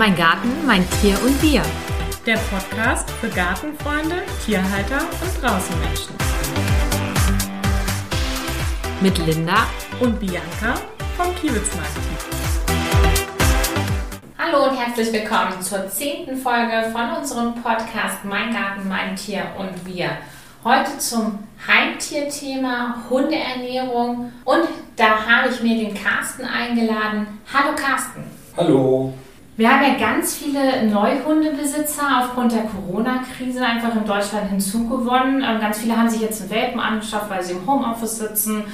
Mein Garten, mein Tier und wir. Der Podcast für Gartenfreunde, Tierhalter und Draußenmenschen. Mit Linda Und Bianca vom Kiewitzmarkt. Hallo und herzlich willkommen zur zehnten Folge von unserem Podcast Mein Garten, mein Tier und wir. Heute zum Heimtierthema Hundeernährung und da habe ich mir den Carsten eingeladen. Hallo Carsten. Hallo. Wir haben ja ganz viele Neuhundebesitzer aufgrund der Corona-Krise einfach in Deutschland hinzugewonnen. Ähm, Ganz viele haben sich jetzt einen Welpen angeschafft, weil sie im Homeoffice sitzen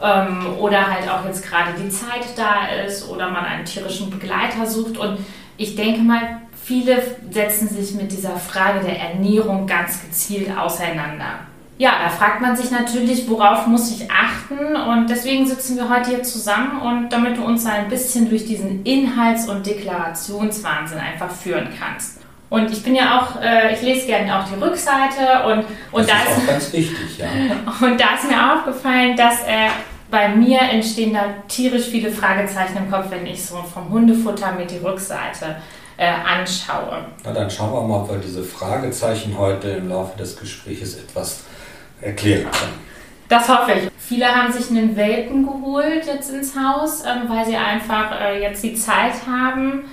ähm, oder halt auch jetzt gerade die Zeit da ist oder man einen tierischen Begleiter sucht. Und ich denke mal, viele setzen sich mit dieser Frage der Ernährung ganz gezielt auseinander. Ja, da fragt man sich natürlich, worauf muss ich achten? Und deswegen sitzen wir heute hier zusammen und damit du uns ein bisschen durch diesen Inhalts- und Deklarationswahnsinn einfach führen kannst. Und ich bin ja auch, äh, ich lese gerne auch die Rückseite und, und das da ist ist auch ganz wichtig, ja. und da ist mir aufgefallen, dass äh, bei mir entstehen da tierisch viele Fragezeichen im Kopf, wenn ich so vom Hundefutter mir die Rückseite äh, anschaue. Na, dann schauen wir mal, ob wir diese Fragezeichen heute im Laufe des Gesprächs etwas erklären können. Das hoffe ich. Viele haben sich einen Welpen geholt jetzt ins Haus, ähm, weil sie einfach äh, jetzt die Zeit haben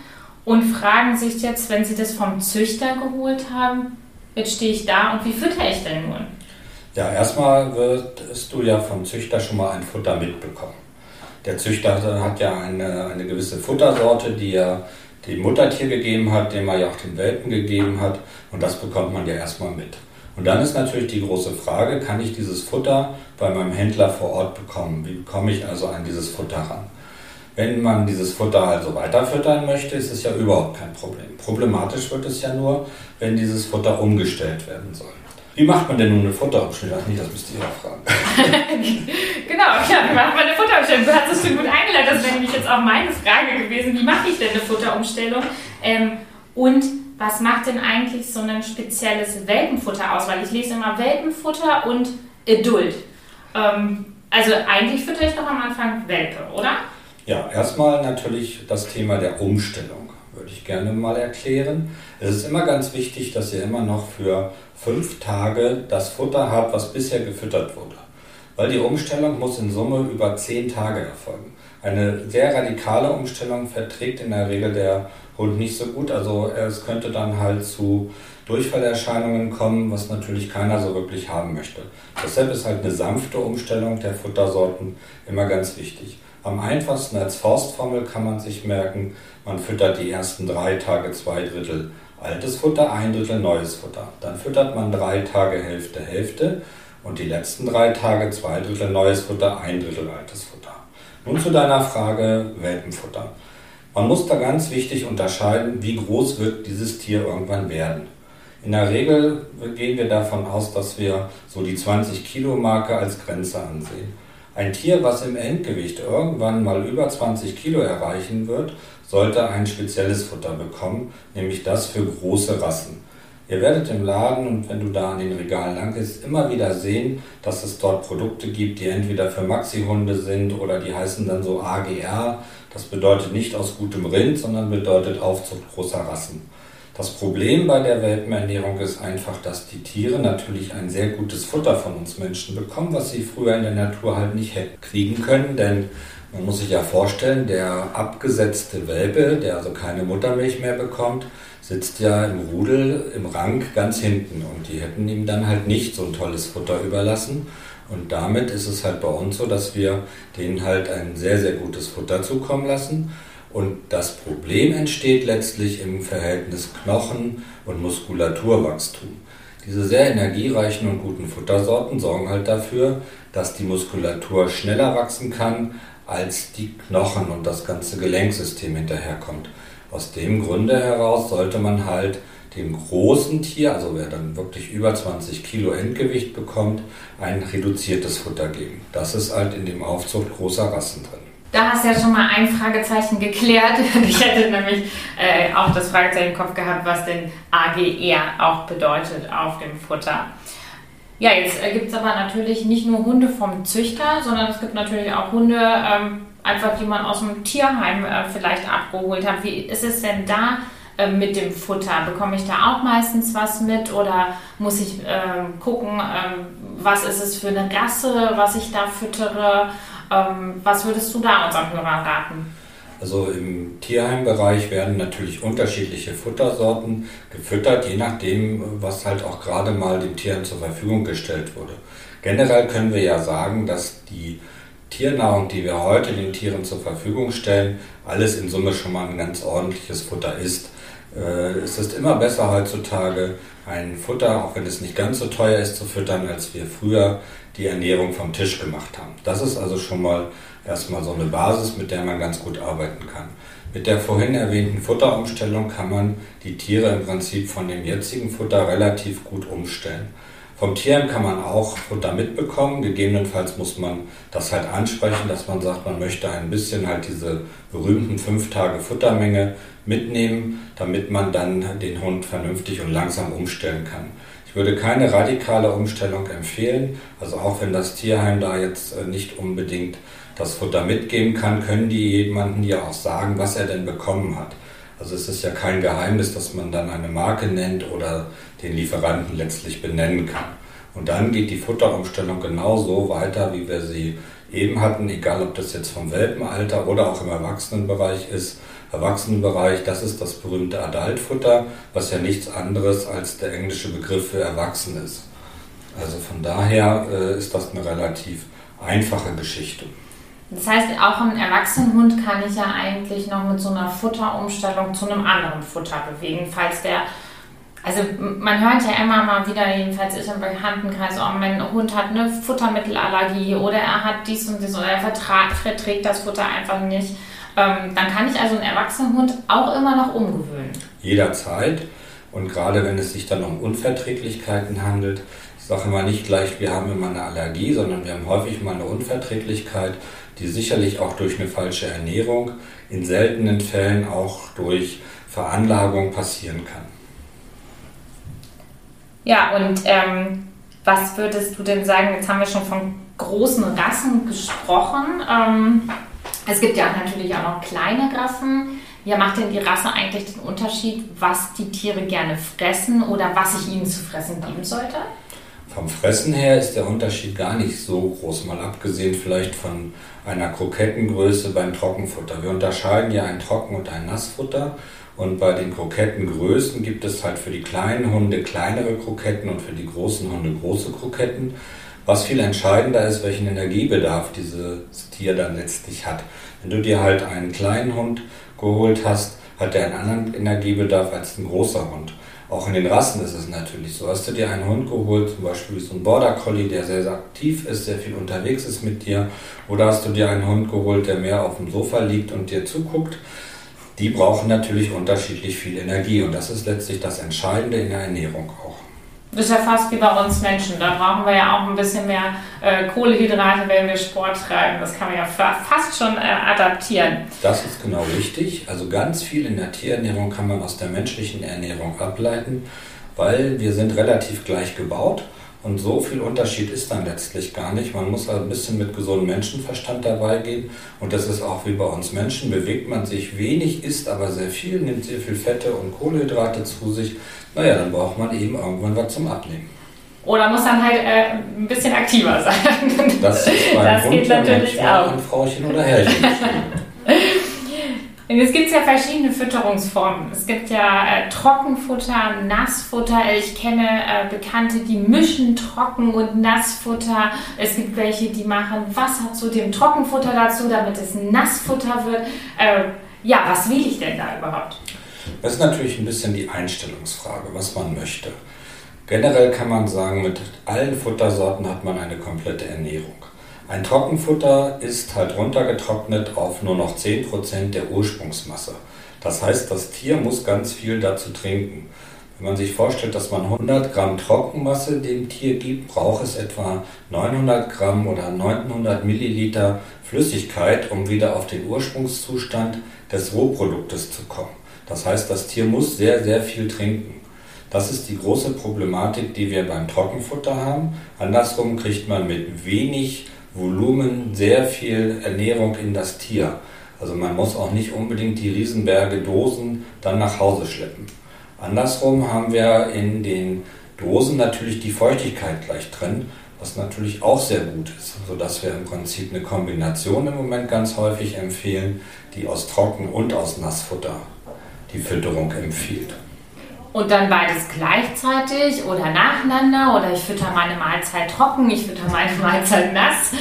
und fragen sich jetzt, wenn sie das vom Züchter geholt haben, jetzt stehe ich da und wie fütter ich denn nun? Ja, erstmal wirst du ja vom Züchter schon mal ein Futter mitbekommen. Der Züchter hat ja eine, eine gewisse Futtersorte, die er dem Muttertier gegeben hat, dem er ja auch den Welpen gegeben hat. Und das bekommt man ja erstmal mit. Und dann ist natürlich die große Frage, kann ich dieses Futter bei meinem Händler vor Ort bekommen? Wie bekomme ich also an dieses Futter ran? Wenn man dieses Futter also weiterfüttern möchte, ist es ja überhaupt kein Problem. Problematisch wird es ja nur, wenn dieses Futter umgestellt werden soll. Wie macht man denn nun eine Futterumstellung? Ach nee, das müsst ihr ja fragen. Genau, ja, wie macht man eine Futterumstellung? Du hast es schon gut eingeleitet, das wäre nämlich jetzt auch meine Frage gewesen. Wie mache ich denn eine Futterumstellung? Ähm, und was macht denn eigentlich so ein spezielles Welpenfutter aus? Weil ich lese immer Welpenfutter und Adult. Ähm, also eigentlich fütter ich doch am Anfang Welpe, oder? Ja, erstmal natürlich das Thema der Umstellung würde ich gerne mal erklären. Es ist immer ganz wichtig, dass ihr immer noch für fünf Tage das Futter habt, was bisher gefüttert wurde. Weil die Umstellung muss in Summe über zehn Tage erfolgen. Eine sehr radikale Umstellung verträgt in der Regel der Hund nicht so gut. Also es könnte dann halt zu Durchfallerscheinungen kommen, was natürlich keiner so wirklich haben möchte. Deshalb ist halt eine sanfte Umstellung der Futtersorten immer ganz wichtig. Am einfachsten als Faustformel kann man sich merken, man füttert die ersten drei Tage zwei Drittel altes Futter, ein Drittel neues Futter. Dann füttert man drei Tage Hälfte, Hälfte und die letzten drei Tage zwei Drittel neues Futter, ein Drittel altes Futter. Nun zu deiner Frage Welpenfutter. Man muss da ganz wichtig unterscheiden, wie groß wird dieses Tier irgendwann werden. In der Regel gehen wir davon aus, dass wir so die 20 Kilo Marke als Grenze ansehen. Ein Tier, was im Endgewicht irgendwann mal über 20 Kilo erreichen wird, sollte ein spezielles Futter bekommen, nämlich das für große Rassen. Ihr werdet im Laden und wenn du da an den Regalen lang gehst, immer wieder sehen, dass es dort Produkte gibt, die entweder für Maxi-Hunde sind oder die heißen dann so AGR. Das bedeutet nicht aus gutem Rind, sondern bedeutet Aufzucht großer Rassen. Das Problem bei der Welpenernährung ist einfach, dass die Tiere natürlich ein sehr gutes Futter von uns Menschen bekommen, was sie früher in der Natur halt nicht hätten kriegen können, denn man muss sich ja vorstellen, der abgesetzte Welpe, der also keine Muttermilch mehr bekommt, sitzt ja im Rudel, im Rang ganz hinten und die hätten ihm dann halt nicht so ein tolles Futter überlassen. Und damit ist es halt bei uns so, dass wir denen halt ein sehr, sehr gutes Futter zukommen lassen. Und das Problem entsteht letztlich im Verhältnis Knochen- und Muskulaturwachstum. Diese sehr energiereichen und guten Futtersorten sorgen halt dafür, dass die Muskulatur schneller wachsen kann, als die Knochen und das ganze Gelenksystem hinterherkommt. Aus dem Grunde heraus sollte man halt dem großen Tier, also wer dann wirklich über 20 Kilo Endgewicht bekommt, ein reduziertes Futter geben. Das ist halt in dem Aufzucht großer Rassen drin. Da hast du ja schon mal ein Fragezeichen geklärt. Ich hätte nämlich äh, auch das Fragezeichen im Kopf gehabt, was denn AGR auch bedeutet auf dem Futter. Ja, jetzt äh, gibt es aber natürlich nicht nur Hunde vom Züchter, sondern es gibt natürlich auch Hunde, ähm, einfach die man aus dem Tierheim äh, vielleicht abgeholt hat. Wie ist es denn da äh, mit dem Futter? Bekomme ich da auch meistens was mit oder muss ich äh, gucken, äh, was ist es für eine Rasse, was ich da füttere? Ähm, was würdest du da unseren Hörern raten? Also im Tierheimbereich werden natürlich unterschiedliche Futtersorten gefüttert, je nachdem, was halt auch gerade mal dem Tier zur Verfügung gestellt wurde. Generell können wir ja sagen, dass die Tiernahrung, die wir heute den Tieren zur Verfügung stellen, alles in Summe schon mal ein ganz ordentliches Futter ist. Äh, es ist immer besser heutzutage, ein Futter, auch wenn es nicht ganz so teuer ist, zu füttern, als wir früher die Ernährung vom Tisch gemacht haben. Das ist also schon mal erstmal so eine Basis, mit der man ganz gut arbeiten kann. Mit der vorhin erwähnten Futterumstellung kann man die Tiere im Prinzip von dem jetzigen Futter relativ gut umstellen. Vom Tieren kann man auch Futter mitbekommen. Gegebenenfalls muss man das halt ansprechen, dass man sagt, man möchte ein bisschen halt diese berühmten fünf Tage Futtermenge mitnehmen, damit man dann den Hund vernünftig und langsam umstellen kann. Ich würde keine radikale Umstellung empfehlen. Also auch wenn das Tierheim da jetzt äh, nicht unbedingt das Futter mitgeben kann, können die jemanden ja auch sagen, was er denn bekommen hat. Also es ist ja kein Geheimnis, dass man dann eine Marke nennt oder den Lieferanten letztlich benennen kann. Und dann geht die Futterumstellung genauso weiter, wie wir sie eben hatten, egal ob das jetzt vom Welpenalter oder auch im Erwachsenenbereich ist. Erwachsenenbereich, das ist das berühmte Adultfutter, was ja nichts anderes als der englische Begriff für erwachsen ist. Also von daher äh, ist das eine relativ einfache Geschichte. Das heißt, auch ein Erwachsenenhund kann ich ja eigentlich noch mit so einer Futterumstellung zu einem anderen Futter bewegen, falls der also man hört ja immer mal wieder, jedenfalls ich im Bekanntenkreis, oh, mein Hund hat eine Futtermittelallergie oder er hat dies und dies oder er verträgt das Futter einfach nicht. Ähm, dann kann ich also einen Erwachsenenhund auch immer noch umgewöhnen. Jederzeit. Und gerade wenn es sich dann um Unverträglichkeiten handelt, ich sage immer nicht gleich, wir haben immer eine Allergie, sondern wir haben häufig mal eine Unverträglichkeit, die sicherlich auch durch eine falsche Ernährung, in seltenen Fällen auch durch Veranlagung passieren kann. Ja, und ähm, was würdest du denn sagen? Jetzt haben wir schon von großen Rassen gesprochen. Ähm, es gibt ja natürlich auch noch kleine Rassen. Ja, macht denn die Rasse eigentlich den Unterschied, was die Tiere gerne fressen oder was ich ihnen zu fressen geben sollte? Vom Fressen her ist der Unterschied gar nicht so groß, mal abgesehen vielleicht von einer Krokettengröße beim Trockenfutter. Wir unterscheiden ja ein Trocken- und ein Nassfutter. Und bei den Krokettengrößen gibt es halt für die kleinen Hunde kleinere Kroketten und für die großen Hunde große Kroketten. Was viel entscheidender ist, welchen Energiebedarf dieses Tier dann letztlich hat. Wenn du dir halt einen kleinen Hund geholt hast, hat er einen anderen Energiebedarf als ein großer Hund. Auch in den Rassen ist es natürlich so. Hast du dir einen Hund geholt, zum Beispiel so ein Border Collie, der sehr, sehr aktiv ist, sehr viel unterwegs ist mit dir, oder hast du dir einen Hund geholt, der mehr auf dem Sofa liegt und dir zuguckt, die brauchen natürlich unterschiedlich viel Energie und das ist letztlich das Entscheidende in der Ernährung auch. Das ist ja fast wie bei uns Menschen. Da brauchen wir ja auch ein bisschen mehr äh, Kohlehydrate, wenn wir Sport treiben. Das kann man ja fast schon äh, adaptieren. Das ist genau richtig. Also ganz viel in der Tierernährung kann man aus der menschlichen Ernährung ableiten, weil wir sind relativ gleich gebaut. Und so viel Unterschied ist dann letztlich gar nicht. Man muss ein bisschen mit gesundem Menschenverstand dabei gehen. Und das ist auch wie bei uns Menschen. Bewegt man sich wenig, isst aber sehr viel, nimmt sehr viel Fette und Kohlenhydrate zu sich. Naja, dann braucht man eben irgendwann was zum Abnehmen. Oder muss dann halt äh, ein bisschen aktiver sein. Das ist beim das Hund geht natürlich auch. Ein Frauchen oder Herrchen. Es gibt ja verschiedene Fütterungsformen. Es gibt ja äh, Trockenfutter, Nassfutter. Ich kenne äh, Bekannte, die mischen Trocken- und Nassfutter. Es gibt welche, die machen Wasser zu dem Trockenfutter dazu, damit es Nassfutter wird. Äh, ja, was will ich denn da überhaupt? Das ist natürlich ein bisschen die Einstellungsfrage, was man möchte. Generell kann man sagen, mit allen Futtersorten hat man eine komplette Ernährung. Ein Trockenfutter ist halt runtergetrocknet auf nur noch 10% der Ursprungsmasse. Das heißt, das Tier muss ganz viel dazu trinken. Wenn man sich vorstellt, dass man 100 Gramm Trockenmasse dem Tier gibt, braucht es etwa 900 Gramm oder 900 Milliliter Flüssigkeit, um wieder auf den Ursprungszustand des Rohproduktes zu kommen. Das heißt, das Tier muss sehr, sehr viel trinken. Das ist die große Problematik, die wir beim Trockenfutter haben. Andersrum kriegt man mit wenig Volumen sehr viel Ernährung in das Tier. Also man muss auch nicht unbedingt die Riesenberge Dosen dann nach Hause schleppen. Andersrum haben wir in den Dosen natürlich die Feuchtigkeit gleich drin, was natürlich auch sehr gut ist, sodass wir im Prinzip eine Kombination im Moment ganz häufig empfehlen, die aus Trocken- und aus Nassfutter die Fütterung empfiehlt. Und dann beides gleichzeitig oder nacheinander oder ich fütter meine Mahlzeit trocken, ich fütter meine Mahlzeit nass.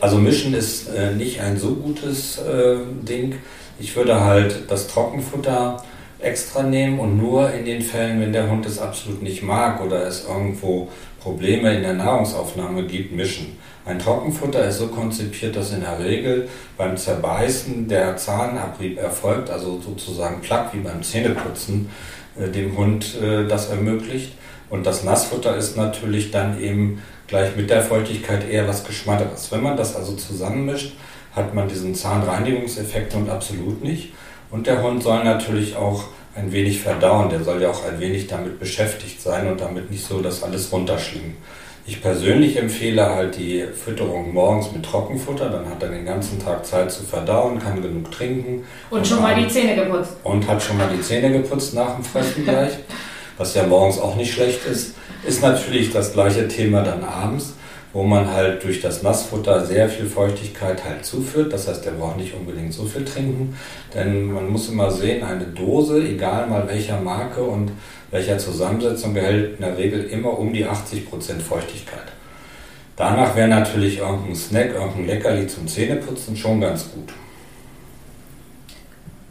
Also mischen ist äh, nicht ein so gutes äh, Ding. Ich würde halt das Trockenfutter extra nehmen und nur in den Fällen, wenn der Hund es absolut nicht mag oder es irgendwo Probleme in der Nahrungsaufnahme gibt, mischen. Ein Trockenfutter ist so konzipiert, dass in der Regel beim Zerbeißen der Zahnabrieb erfolgt, also sozusagen Plack wie beim Zähneputzen äh, dem Hund äh, das ermöglicht. Und das Nassfutter ist natürlich dann eben gleich mit der Feuchtigkeit eher was Geschmatteres. Wenn man das also zusammenmischt, hat man diesen Zahnreinigungseffekt und absolut nicht. Und der Hund soll natürlich auch ein wenig verdauen. Der soll ja auch ein wenig damit beschäftigt sein und damit nicht so das alles runterschlingen. Ich persönlich empfehle halt die Fütterung morgens mit Trockenfutter, dann hat er den ganzen Tag Zeit zu verdauen, kann genug trinken. Und, und schon mal die Zähne geputzt. Und hat schon mal die Zähne geputzt nach dem Fressen gleich, was ja morgens auch nicht schlecht ist. Ist natürlich das gleiche Thema dann abends wo man halt durch das Nassfutter sehr viel Feuchtigkeit halt zuführt. Das heißt, er braucht nicht unbedingt so viel trinken, denn man muss immer sehen, eine Dose, egal mal welcher Marke und welcher Zusammensetzung, behält in der Regel immer um die 80% Feuchtigkeit. Danach wäre natürlich irgendein Snack, irgendein Leckerli zum Zähneputzen schon ganz gut.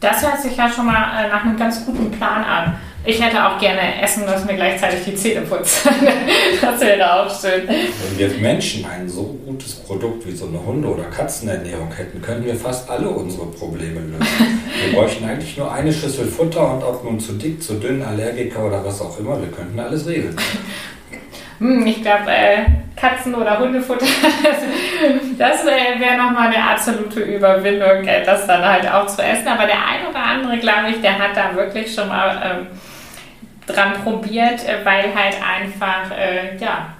Das hört sich ja schon mal äh, nach einem ganz guten Plan an. Ich hätte auch gerne Essen, das mir gleichzeitig die Zähne putzt. das wäre auch schön. Wenn wir Menschen ein so gutes Produkt wie so eine Hunde- oder Katzenernährung hätten, könnten wir fast alle unsere Probleme lösen. Wir bräuchten eigentlich nur eine Schüssel Futter und ob nun zu dick, zu dünn, Allergiker oder was auch immer, wir könnten alles regeln. Hm, ich glaube, äh, Katzen- oder Hundefutter, das äh, wäre nochmal eine absolute Überwindung, äh, das dann halt auch zu essen. Aber der ein oder andere, glaube ich, der hat da wirklich schon mal ähm, dran probiert, äh, weil halt einfach, äh, ja,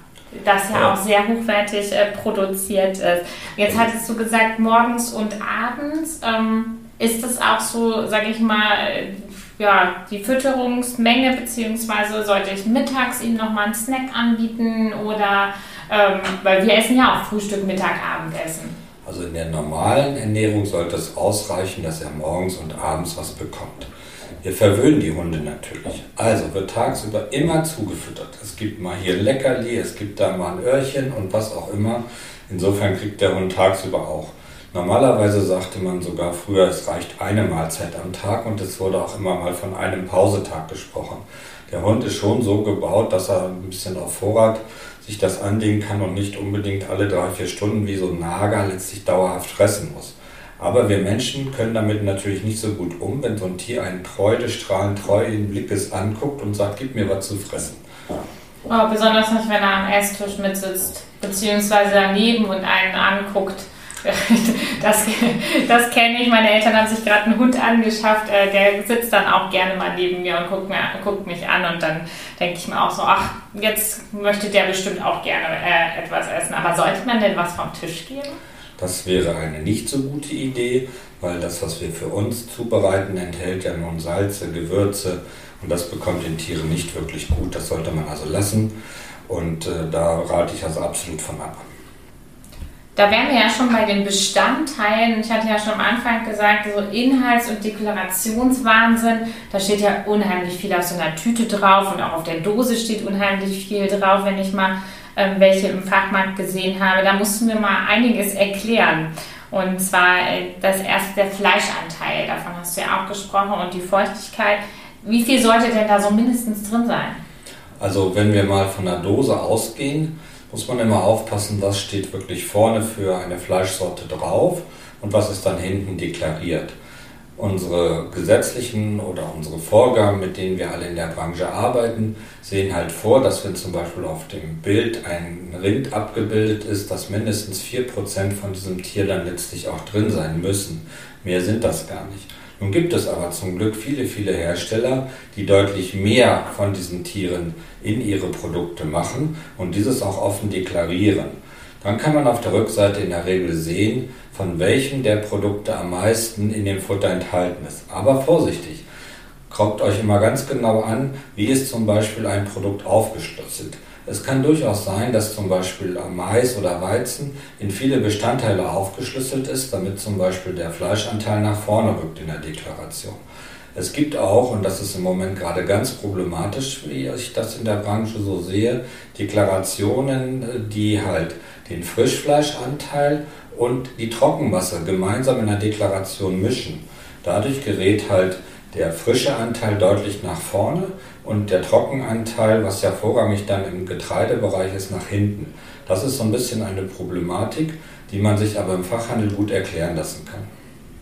das ja, ja, auch sehr hochwertig äh, produziert ist. Jetzt hattest du gesagt, morgens und abends. Ähm, ist das auch so, sage ich mal, ja, die Fütterungsmenge, beziehungsweise sollte ich mittags ihm nochmal einen Snack anbieten oder, ähm, weil wir essen ja auch Frühstück, Mittag, Abendessen. Also in der normalen Ernährung sollte es ausreichen, dass er morgens und abends was bekommt. Wir verwöhnen die Hunde natürlich. Also wird tagsüber immer zugefüttert. Es gibt mal hier Leckerli, es gibt da mal ein Öhrchen und was auch immer. Insofern kriegt der Hund tagsüber auch. Normalerweise sagte man sogar früher, es reicht eine Mahlzeit am Tag und es wurde auch immer mal von einem Pausetag gesprochen. Der Hund ist schon so gebaut, dass er ein bisschen auf Vorrat sich das anlegen kann und nicht unbedingt alle drei, vier Stunden wie so ein Nager letztlich dauerhaft fressen muss. Aber wir Menschen können damit natürlich nicht so gut um, wenn so ein Tier einen freudestrahlend treuen Blickes anguckt und sagt, gib mir was zu fressen. Oh, besonders nicht, wenn er am Esstisch mitsitzt, beziehungsweise daneben und einen anguckt. Das, das kenne ich. Meine Eltern haben sich gerade einen Hund angeschafft. Äh, der sitzt dann auch gerne mal neben mir und guckt, mir, guckt mich an. Und dann denke ich mir auch so, ach, jetzt möchte der bestimmt auch gerne äh, etwas essen. Aber sollte man denn was vom Tisch geben? Das wäre eine nicht so gute Idee, weil das, was wir für uns zubereiten, enthält ja nun Salze, Gewürze und das bekommt den Tieren nicht wirklich gut. Das sollte man also lassen und äh, da rate ich also absolut von ab. Da wären wir ja schon bei den Bestandteilen. Ich hatte ja schon am Anfang gesagt, so Inhalts- und Deklarationswahnsinn. Da steht ja unheimlich viel auf so einer Tüte drauf und auch auf der Dose steht unheimlich viel drauf, wenn ich mal ähm, welche im Fachmarkt gesehen habe. Da mussten wir mal einiges erklären. Und zwar äh, das erste der Fleischanteil, davon hast du ja auch gesprochen, und die Feuchtigkeit. Wie viel sollte denn da so mindestens drin sein? Also wenn wir mal von der Dose ausgehen, muss man immer aufpassen, was steht wirklich vorne für eine Fleischsorte drauf und was ist dann hinten deklariert unsere gesetzlichen oder unsere Vorgaben, mit denen wir alle in der Branche arbeiten, sehen halt vor, dass wenn zum Beispiel auf dem Bild ein Rind abgebildet ist, dass mindestens 4% von diesem Tier dann letztlich auch drin sein müssen. Mehr sind das gar nicht. Nun gibt es aber zum Glück viele, viele Hersteller, die deutlich mehr von diesen Tieren in ihre Produkte machen und dieses auch offen deklarieren. Dann kann man auf der Rückseite in der Regel sehen, von welchem der Produkte am meisten in dem Futter enthalten ist. Aber vorsichtig, guckt euch immer ganz genau an, wie ist zum Beispiel ein Produkt aufgeschlüsselt. Es kann durchaus sein, dass zum Beispiel Mais oder Weizen in viele Bestandteile aufgeschlüsselt ist, damit zum Beispiel der Fleischanteil nach vorne rückt in der Deklaration. Es gibt auch, und das ist im Moment gerade ganz problematisch, wie ich das in der Branche so sehe, Deklarationen, die halt den Frischfleischanteil und die Trockenmasse gemeinsam in der Deklaration mischen. Dadurch gerät halt der frische Anteil deutlich nach vorne und der Trockenanteil, was ja vorrangig dann im Getreidebereich ist, nach hinten. Das ist so ein bisschen eine Problematik, die man sich aber im Fachhandel gut erklären lassen kann.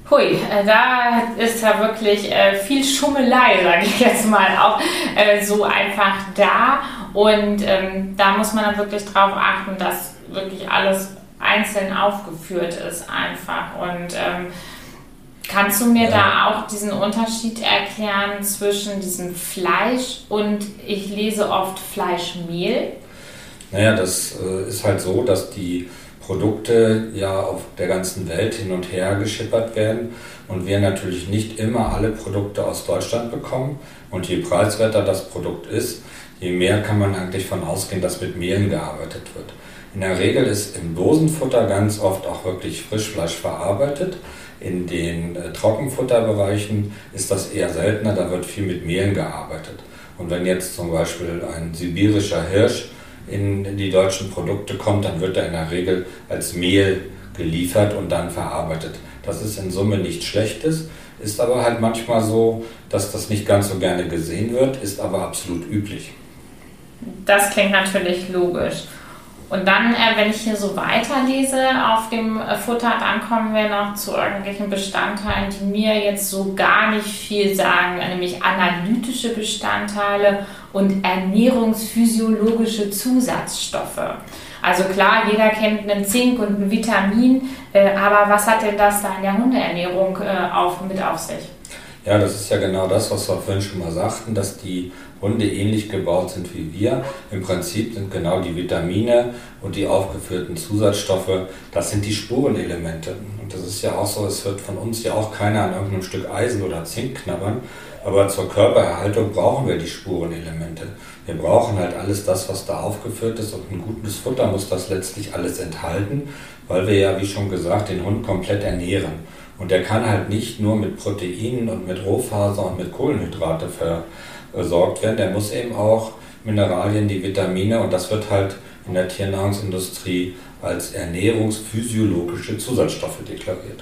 Hui, äh, da ist ja wirklich äh, viel Schummelei, sage ich jetzt mal, auch äh, so einfach da. Und ähm, da muss man dann wirklich drauf achten, dass wirklich alles einzeln aufgeführt ist einfach. Und ähm, kannst du mir ja. da auch diesen Unterschied erklären zwischen diesem Fleisch und ich lese oft Fleischmehl? Naja, das äh, ist halt so, dass die Produkte ja auf der ganzen Welt hin und her geschippert werden und wir natürlich nicht immer alle Produkte aus Deutschland bekommen. Und je preiswerter das Produkt ist, je mehr kann man eigentlich von ausgehen, dass mit Mehlen gearbeitet wird. In der Regel ist im Dosenfutter ganz oft auch wirklich Frischfleisch verarbeitet. In den äh, Trockenfutterbereichen ist das eher seltener, da wird viel mit Mehlen gearbeitet. Und wenn jetzt zum Beispiel ein sibirischer Hirsch in die deutschen Produkte kommt, dann wird er in der Regel als Mehl geliefert und dann verarbeitet. Das ist in Summe nichts Schlechtes, ist aber halt manchmal so, dass das nicht ganz so gerne gesehen wird, ist aber absolut üblich. Das klingt natürlich logisch. Und dann, äh, wenn ich hier so weiterlese auf dem äh, Futter, dann kommen wir noch zu irgendwelchen Bestandteilen, die mir jetzt so gar nicht viel sagen, nämlich analytische Bestandteile und ernährungsphysiologische Zusatzstoffe. Also klar, jeder kennt einen Zink und ein Vitamin, äh, aber was hat denn das da in der Hundeernährung äh, auf, mit auf sich? Ja, das ist ja genau das, was wir vorhin schon mal sagten, dass die Hunde ähnlich gebaut sind wie wir. Im Prinzip sind genau die Vitamine und die aufgeführten Zusatzstoffe, das sind die Spurenelemente. Und das ist ja auch so, es wird von uns ja auch keiner an irgendeinem Stück Eisen oder Zink knabbern, aber zur Körpererhaltung brauchen wir die Spurenelemente. Wir brauchen halt alles das, was da aufgeführt ist und ein gutes Futter muss das letztlich alles enthalten, weil wir ja, wie schon gesagt, den Hund komplett ernähren. Und der kann halt nicht nur mit Proteinen und mit Rohfaser und mit Kohlenhydrate versorgt werden, der muss eben auch Mineralien, die Vitamine und das wird halt in der Tiernahrungsindustrie als ernährungsphysiologische Zusatzstoffe deklariert.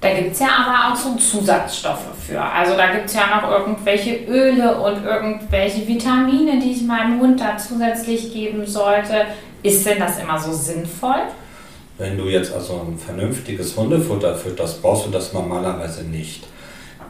Da gibt es ja aber auch so Zusatzstoffe für. Also da gibt es ja noch irgendwelche Öle und irgendwelche Vitamine, die ich meinem Hund da zusätzlich geben sollte. Ist denn das immer so sinnvoll? Wenn du jetzt also ein vernünftiges Hundefutter fütterst, brauchst du das normalerweise nicht.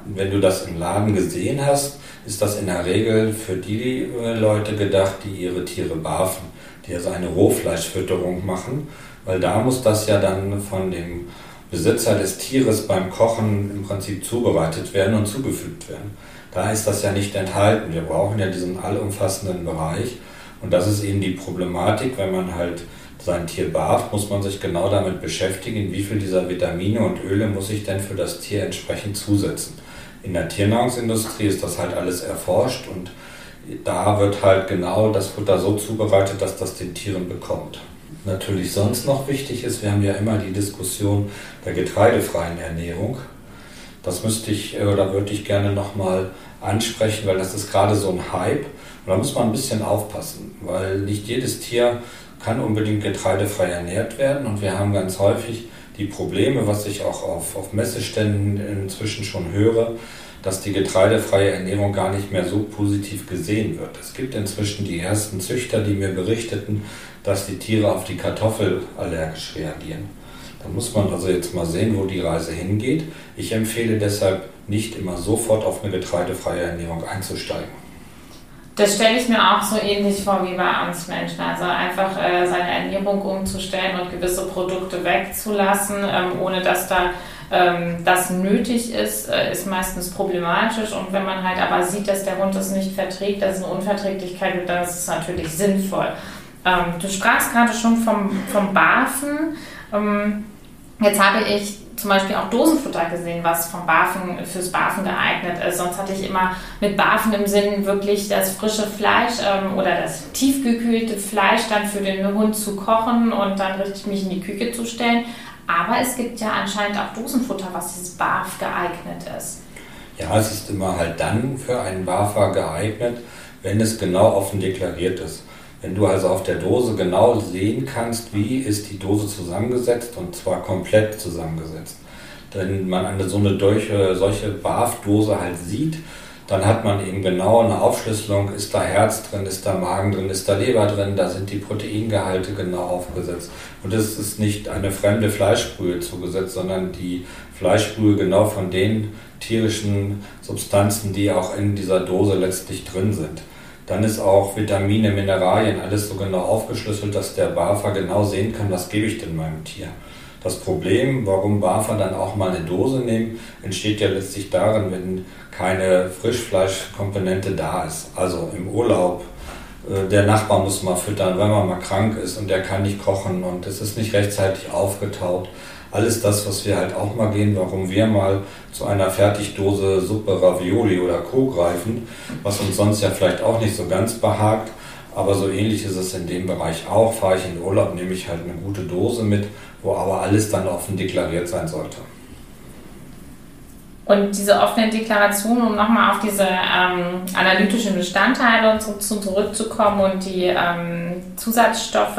Wenn du das im Laden gesehen hast, ist das in der Regel für die äh, Leute gedacht, die ihre Tiere barfen, die also eine Rohfleischfütterung machen, weil da muss das ja dann von dem Besitzer des Tieres beim Kochen im Prinzip zubereitet werden und zugefügt werden. Da ist das ja nicht enthalten. Wir brauchen ja diesen allumfassenden Bereich. Und das ist eben die Problematik, wenn man halt sein Tier barft, muss man sich genau damit beschäftigen, wie viel dieser Vitamine und Öle muss ich denn für das Tier entsprechend zusetzen. In der Tiernahrungsindustrie ist das halt alles erforscht und da wird halt genau das Futter so zubereitet, dass das den Tieren bekommt. Natürlich sonst noch wichtig ist, wir haben ja immer die Diskussion der getreidefreien Ernährung. Das müsste ich äh, oder würde ich gerne nochmal ansprechen, weil das ist gerade so ein Hype. Und da muss man ein bisschen aufpassen, weil nicht jedes Tier kann unbedingt getreidefrei ernährt werden. Und wir haben ganz häufig die Probleme, was ich auch auf, auf Messeständen inzwischen schon höre, dass die getreidefreie Ernährung gar nicht mehr so positiv gesehen wird. Es gibt inzwischen die ersten Züchter, die mir berichteten, dass die Tiere auf die Kartoffel allergisch reagieren. Da muss man also jetzt mal sehen, wo die Reise hingeht. Ich empfehle deshalb nicht immer sofort auf eine getreidefreie Ernährung einzusteigen. Das stelle ich mir auch so ähnlich vor wie bei uns Menschen. Also einfach äh, seine Ernährung umzustellen und gewisse Produkte wegzulassen, ähm, ohne dass da ähm, das nötig ist, äh, ist meistens problematisch. Und wenn man halt aber sieht, dass der Hund das nicht verträgt, dass es eine Unverträglichkeit gibt, dann ist es natürlich sinnvoll. Ähm, du sprachst gerade schon vom, vom Barfen. Ähm, jetzt habe ich zum Beispiel auch Dosenfutter gesehen, was vom Barfen fürs Barfen geeignet ist. Sonst hatte ich immer mit Barfen im Sinn wirklich das frische Fleisch ähm, oder das tiefgekühlte Fleisch dann für den Hund zu kochen und dann richtig mich in die Küche zu stellen. Aber es gibt ja anscheinend auch Dosenfutter, was dieses Barf geeignet ist. Ja, es ist immer halt dann für einen Barfer geeignet, wenn es genau offen deklariert ist. Wenn du also auf der Dose genau sehen kannst, wie ist die Dose zusammengesetzt und zwar komplett zusammengesetzt. Wenn man eine so eine solche, solche BAF-Dose halt sieht, dann hat man eben genau eine Aufschlüsselung, ist da Herz drin, ist da Magen drin, ist da Leber drin, da sind die Proteingehalte genau aufgesetzt. Und es ist nicht eine fremde Fleischbrühe zugesetzt, sondern die Fleischbrühe genau von den tierischen Substanzen, die auch in dieser Dose letztlich drin sind. Dann ist auch Vitamine, Mineralien, alles so genau aufgeschlüsselt, dass der BAFA genau sehen kann, was gebe ich denn meinem Tier. Das Problem, warum BAFA dann auch mal eine Dose nehmen, entsteht ja letztlich darin, wenn keine Frischfleischkomponente da ist. Also im Urlaub, äh, der Nachbar muss mal füttern, wenn man mal krank ist und der kann nicht kochen und es ist nicht rechtzeitig aufgetaut alles das, was wir halt auch mal gehen, warum wir mal zu einer Fertigdose Suppe Ravioli oder Co. greifen, was uns sonst ja vielleicht auch nicht so ganz behagt. Aber so ähnlich ist es in dem Bereich auch. Fahre ich in den Urlaub, nehme ich halt eine gute Dose mit, wo aber alles dann offen deklariert sein sollte. Und diese offenen Deklarationen, um nochmal auf diese ähm, analytischen Bestandteile und so, zu, zurückzukommen und die ähm, Zusatzstoffe,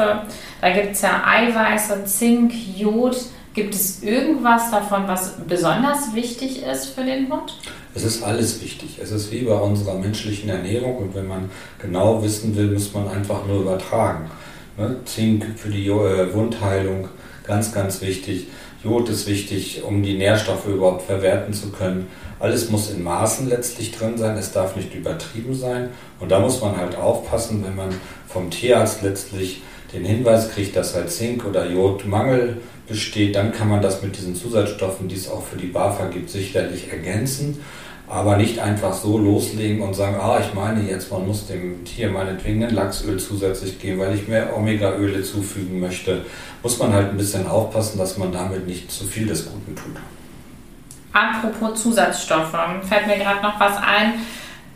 da gibt es ja Eiweiße, Zink, Jod, Gibt es irgendwas davon, was besonders wichtig ist für den Hund? Es ist alles wichtig. Es ist wie bei unserer menschlichen Ernährung und wenn man genau wissen will, muss man einfach nur übertragen. Ne? Zink für die äh, Wundheilung, ganz, ganz wichtig. Jod ist wichtig, um die Nährstoffe überhaupt verwerten zu können. Alles muss in Maßen letztlich drin sein, es darf nicht übertrieben sein. Und da muss man halt aufpassen, wenn man vom Tierarzt letztlich den Hinweis kriegt, dass halt Zink oder Jodmangel besteht, dann kann man das mit diesen Zusatzstoffen, die es auch für die BAFA gibt, sicherlich ergänzen. Aber nicht einfach so loslegen und sagen, ah, ich meine jetzt, man muss dem Tier meinetwegen ein Lachsöl zusätzlich geben, weil ich mehr Omega-Öle zufügen möchte. Muss man halt ein bisschen aufpassen, dass man damit nicht zu viel des Guten tut. Apropos Zusatzstoffe, fällt mir gerade noch was ein.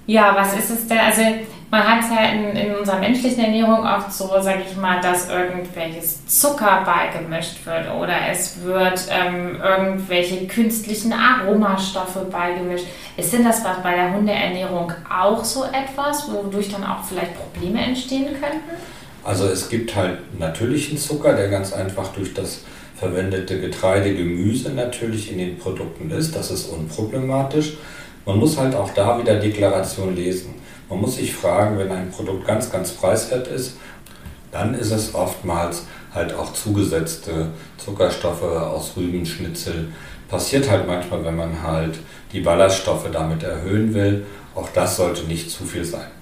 Ja, was ist es denn? Also man hat es ja in, in unserer menschlichen Ernährung oft so, sage ich mal, dass irgendwelches Zucker beigemischt wird oder es wird ähm, irgendwelche künstlichen Aromastoffe beigemischt. Ist denn das bei der Hundeernährung auch so etwas, wodurch dann auch vielleicht Probleme entstehen könnten? Also es gibt halt natürlichen Zucker, der ganz einfach durch das verwendete Getreide, Gemüse natürlich in den Produkten ist. Das ist unproblematisch. Man muss halt auch da wieder Deklaration lesen. Man muss sich fragen, wenn ein Produkt ganz, ganz preiswert ist, dann ist es oftmals halt auch zugesetzte Zuckerstoffe aus Rübenschnitzel. Passiert halt manchmal, wenn man halt die Ballaststoffe damit erhöhen will. Auch das sollte nicht zu viel sein.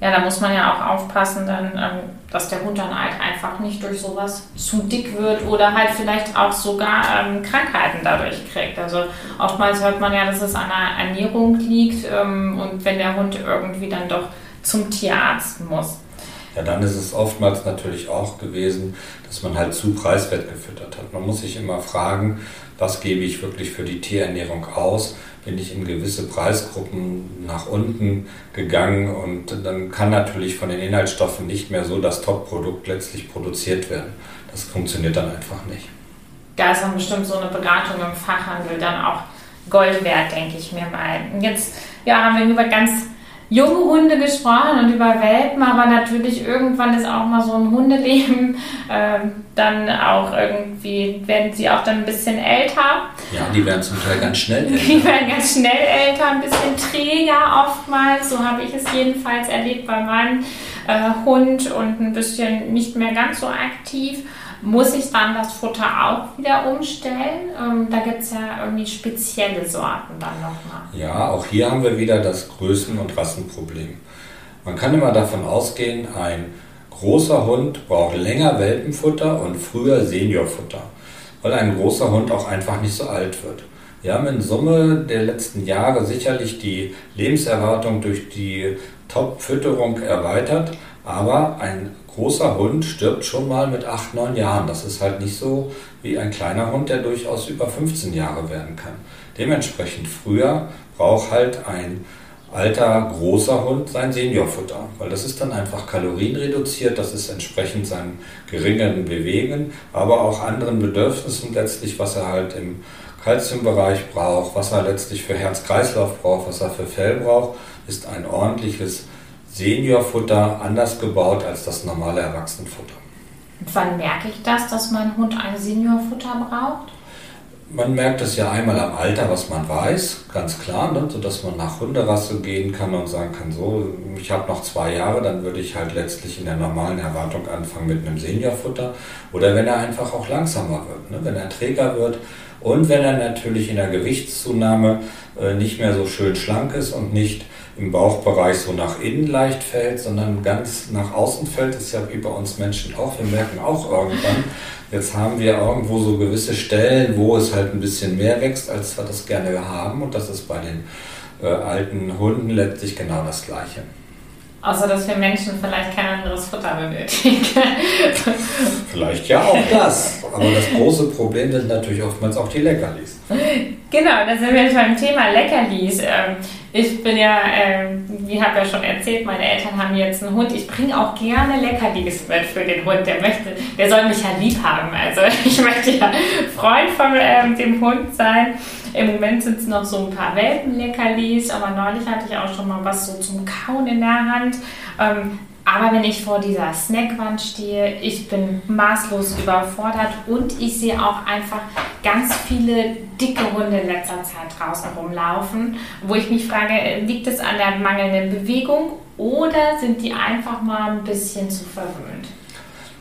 Ja, da muss man ja auch aufpassen, dann, ähm, dass der Hund dann halt einfach nicht durch sowas zu dick wird oder halt vielleicht auch sogar ähm, Krankheiten dadurch kriegt. Also oftmals hört man ja, dass es an der Ernährung liegt ähm, und wenn der Hund irgendwie dann doch zum Tierarzt muss. Ja, dann ist es oftmals natürlich auch gewesen, dass man halt zu preiswert gefüttert hat. Man muss sich immer fragen, was gebe ich wirklich für die Tierernährung aus bin ich in gewisse Preisgruppen nach unten gegangen und dann kann natürlich von den Inhaltsstoffen nicht mehr so das Top-Produkt letztlich produziert werden. Das funktioniert dann einfach nicht. Da ist dann bestimmt so eine Beratung im Fachhandel dann auch Gold wert, denke ich mir mal. Jetzt ja, haben wir über ganz junge Hunde gesprochen und über Welpen, aber natürlich irgendwann ist auch mal so ein Hundeleben äh, dann auch irgendwie, werden sie auch dann ein bisschen älter. Ja, die werden zum Teil ganz schnell älter. Die werden ganz schnell älter, ein bisschen träger oftmals, so habe ich es jedenfalls erlebt bei meinem äh, Hund und ein bisschen nicht mehr ganz so aktiv. Muss ich dann das Futter auch wieder umstellen? Ähm, da gibt es ja irgendwie spezielle Sorten dann nochmal. Ja, auch hier haben wir wieder das Größen- und Rassenproblem. Man kann immer davon ausgehen, ein großer Hund braucht länger Welpenfutter und früher Seniorfutter, weil ein großer Hund auch einfach nicht so alt wird. Wir haben in Summe der letzten Jahre sicherlich die Lebenserwartung durch die Top-Fütterung erweitert, Aber ein großer Hund stirbt schon mal mit 8, 9 Jahren. Das ist halt nicht so wie ein kleiner Hund, der durchaus über 15 Jahre werden kann. Dementsprechend früher braucht halt ein alter, großer Hund sein Seniorfutter, weil das ist dann einfach kalorienreduziert, das ist entsprechend seinem geringeren Bewegen, aber auch anderen Bedürfnissen letztlich, was er halt im Kalziumbereich braucht, was er letztlich für Herz-Kreislauf braucht, was er für Fell braucht, ist ein ordentliches Seniorfutter anders gebaut als das normale Erwachsenenfutter. Und wann merke ich das, dass mein Hund ein Seniorfutter braucht? Man merkt es ja einmal am Alter, was man weiß, ganz klar, ne? sodass man nach Hunderasse gehen kann und sagen kann, so, ich habe noch zwei Jahre, dann würde ich halt letztlich in der normalen Erwartung anfangen mit einem Seniorfutter. Oder wenn er einfach auch langsamer wird, ne? wenn er träger wird und wenn er natürlich in der Gewichtszunahme äh, nicht mehr so schön schlank ist und nicht im Bauchbereich so nach innen leicht fällt, sondern ganz nach außen fällt, ist ja wie bei uns Menschen auch. Wir merken auch irgendwann, Jetzt haben wir irgendwo so gewisse Stellen, wo es halt ein bisschen mehr wächst, als wir das gerne haben. Und das ist bei den äh, alten Hunden letztlich genau das Gleiche. Außer dass wir Menschen vielleicht kein anderes Futter benötigen. vielleicht ja auch das. Aber das große Problem sind natürlich oftmals auch die Leckerlis. Genau, da sind wir jetzt beim Thema Leckerlis. Ähm, ich bin ja, ähm, wie habe ja schon erzählt, meine Eltern haben jetzt einen Hund. Ich bringe auch gerne Leckerlis mit für den Hund. Der möchte, der soll mich ja lieb haben. Also ich möchte ja Freund von ähm, dem Hund sein. Im Moment sind es noch so ein paar Welpenleckerlis, aber neulich hatte ich auch schon mal was so zum Kauen in der Hand. Ähm, aber wenn ich vor dieser Snackwand stehe, ich bin maßlos überfordert und ich sehe auch einfach ganz viele dicke Hunde in letzter Zeit draußen rumlaufen, wo ich mich frage, liegt es an der mangelnden Bewegung oder sind die einfach mal ein bisschen zu verwöhnt?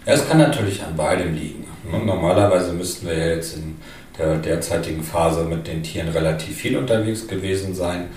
Es kann natürlich an beidem liegen. Normalerweise müssten wir ja jetzt in der derzeitigen Phase mit den Tieren relativ viel unterwegs gewesen sein.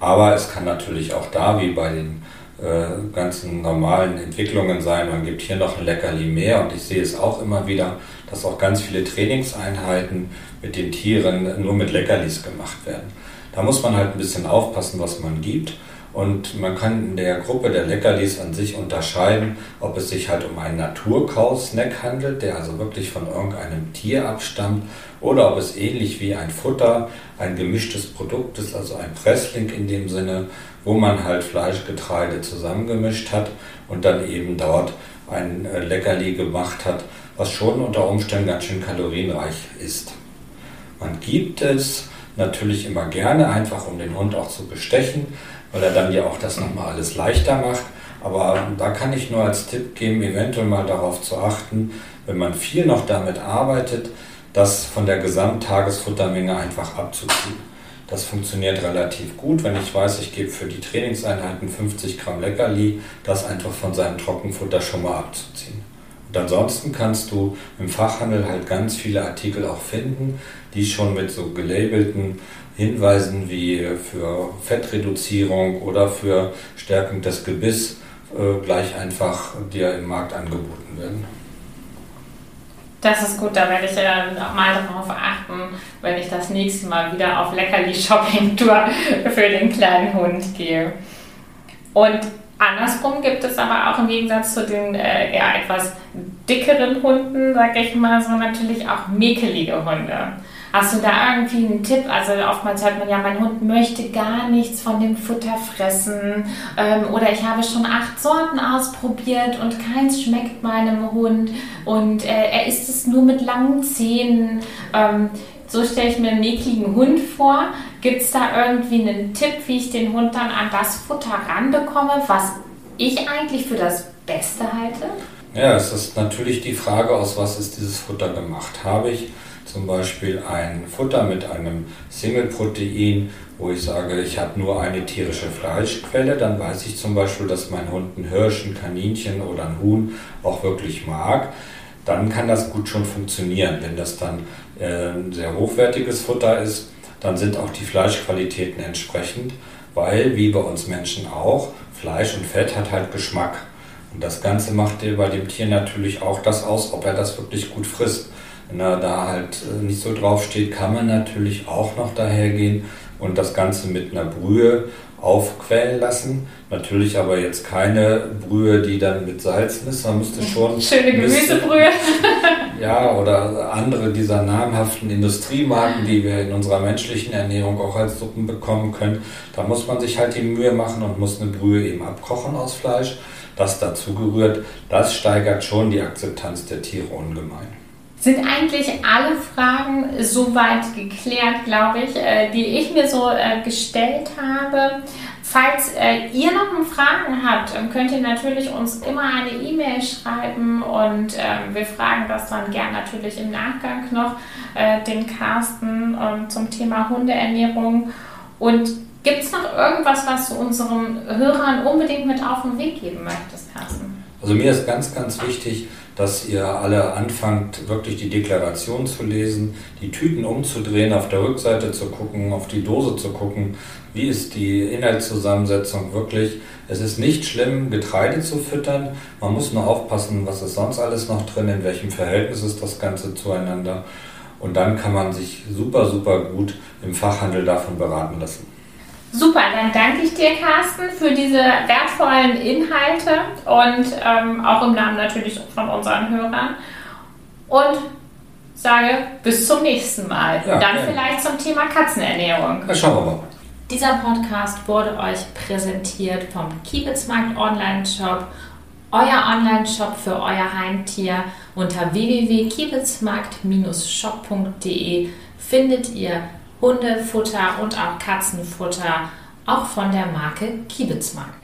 Aber es kann natürlich auch da, wie bei den äh, ganzen normalen Entwicklungen sein, man gibt hier noch ein Leckerli mehr und ich sehe es auch immer wieder, dass auch ganz viele Trainingseinheiten mit den Tieren nur mit Leckerlis gemacht werden. Da muss man halt ein bisschen aufpassen, was man gibt. Und man kann in der Gruppe der Leckerlis an sich unterscheiden, ob es sich halt um einen Naturkaus-Snack handelt, der also wirklich von irgendeinem Tier abstammt, oder ob es ähnlich wie ein Futter ein gemischtes Produkt ist, also ein Pressling in dem Sinne, wo man halt Fleischgetreide zusammengemischt hat und dann eben dort ein äh, Leckerli gemacht hat, was schon unter Umständen ganz schön kalorienreich ist. Man gibt es natürlich immer gerne, einfach um den Hund auch zu bestechen, weil er dann ja auch das nochmal alles leichter macht. Aber da kann ich nur als Tipp geben, eventuell mal darauf zu achten, wenn man viel noch damit arbeitet, das von der Gesamttagesfuttermenge einfach abzuziehen. Das funktioniert relativ gut, wenn ich weiß, ich gebe für die Trainingseinheiten 50 Gramm Leckerli, das einfach von seinem Trockenfutter schon mal abzuziehen. Und ansonsten kannst du im Fachhandel halt ganz viele Artikel auch finden, die schon mit so gelabelten Hinweisen wie für Fettreduzierung oder für Stärkung des Gebiss äh, gleich einfach dir im Markt angeboten werden. Das ist gut, da werde ich ja mal darauf achten, wenn ich das nächste Mal wieder auf Leckerli-Shopping-Tour für den kleinen Hund gehe. Und andersrum gibt es aber auch im Gegensatz zu den äh, eher etwas dickeren Hunden, sage ich mal so, natürlich auch mäkelige Hunde. Hast du da irgendwie einen Tipp? Also oftmals hört man ja, mein Hund möchte gar nichts von dem Futter fressen ähm, oder ich habe schon acht Sorten ausprobiert und keins schmeckt meinem Hund und äh, er isst es nur mit langen Zähnen. Ähm, so stelle ich mir einen ekligen Hund vor. Gibt es da irgendwie einen Tipp, wie ich den Hund dann an das Futter ranbekomme, was ich eigentlich für das Beste halte? Ja, es ist natürlich die Frage, aus was ist dieses Futter gemacht. Habe ich zum Beispiel ein Futter mit einem Single-Protein, wo ich sage, ich habe nur eine tierische Fleischquelle, dann weiß ich zum Beispiel, dass mein Hund ein Hirsch, ein Kaninchen oder ein Huhn auch wirklich mag. Dann kann das gut schon funktionieren. Wenn das dann äh, ein sehr hochwertiges Futter ist, dann sind auch die Fleischqualitäten entsprechend, weil, wie bei uns Menschen auch, Fleisch und Fett hat halt Geschmack. Und das Ganze macht bei dem Tier natürlich auch das aus, ob er das wirklich gut frisst. Wenn er da halt äh, nicht so drauf steht, kann man natürlich auch noch dahergehen und das Ganze mit einer Brühe aufquellen lassen. Natürlich aber jetzt keine Brühe, die dann mit Salzen ist. Man müsste schon. Schöne Gemüsebrühe. ja, oder andere dieser namhaften Industriemarken, die wir in unserer menschlichen Ernährung auch als Suppen bekommen können. Da muss man sich halt die Mühe machen und muss eine Brühe eben abkochen aus Fleisch. Das dazu gerührt, das steigert schon die Akzeptanz der Tiere ungemein. Sind eigentlich alle Fragen soweit geklärt, glaube ich, äh, die ich mir so äh, gestellt habe? Falls äh, ihr noch Fragen habt, könnt ihr natürlich uns immer eine E-Mail schreiben und ähm, wir fragen das dann gern natürlich im Nachgang noch den Carsten ähm, zum Thema Hundeernährung. Und gibt es noch irgendwas, was du unseren Hörern unbedingt mit auf den Weg geben möchtest, Carsten? Also mir ist ganz, ganz wichtig, dass ihr alle anfangt, wirklich die Deklaration zu lesen, die Tüten umzudrehen, auf der Rückseite zu gucken, auf die Dose zu gucken, wie ist die Inhaltszusammensetzung wirklich. Es ist nicht schlimm, Getreide zu füttern. Man muss nur aufpassen, was ist sonst alles noch drin, in welchem Verhältnis ist das Ganze zueinander. Und dann kann man sich super, super gut im Fachhandel davon beraten lassen. Super, dann danke ich dir, Carsten, für diese wertvollen Inhalte und ähm, auch im Namen natürlich von unseren Hörern. Und sage bis zum nächsten Mal. Ja, dann ja. vielleicht zum Thema Katzenernährung. Ja, schauen wir mal. Dieser Podcast wurde euch präsentiert vom Kiebitzmarkt Online-Shop, euer Online-Shop für euer Heimtier. Unter www.kiebitzmarkt-shop.de findet ihr Hundefutter und auch Katzenfutter, auch von der Marke Kiebitzmarkt.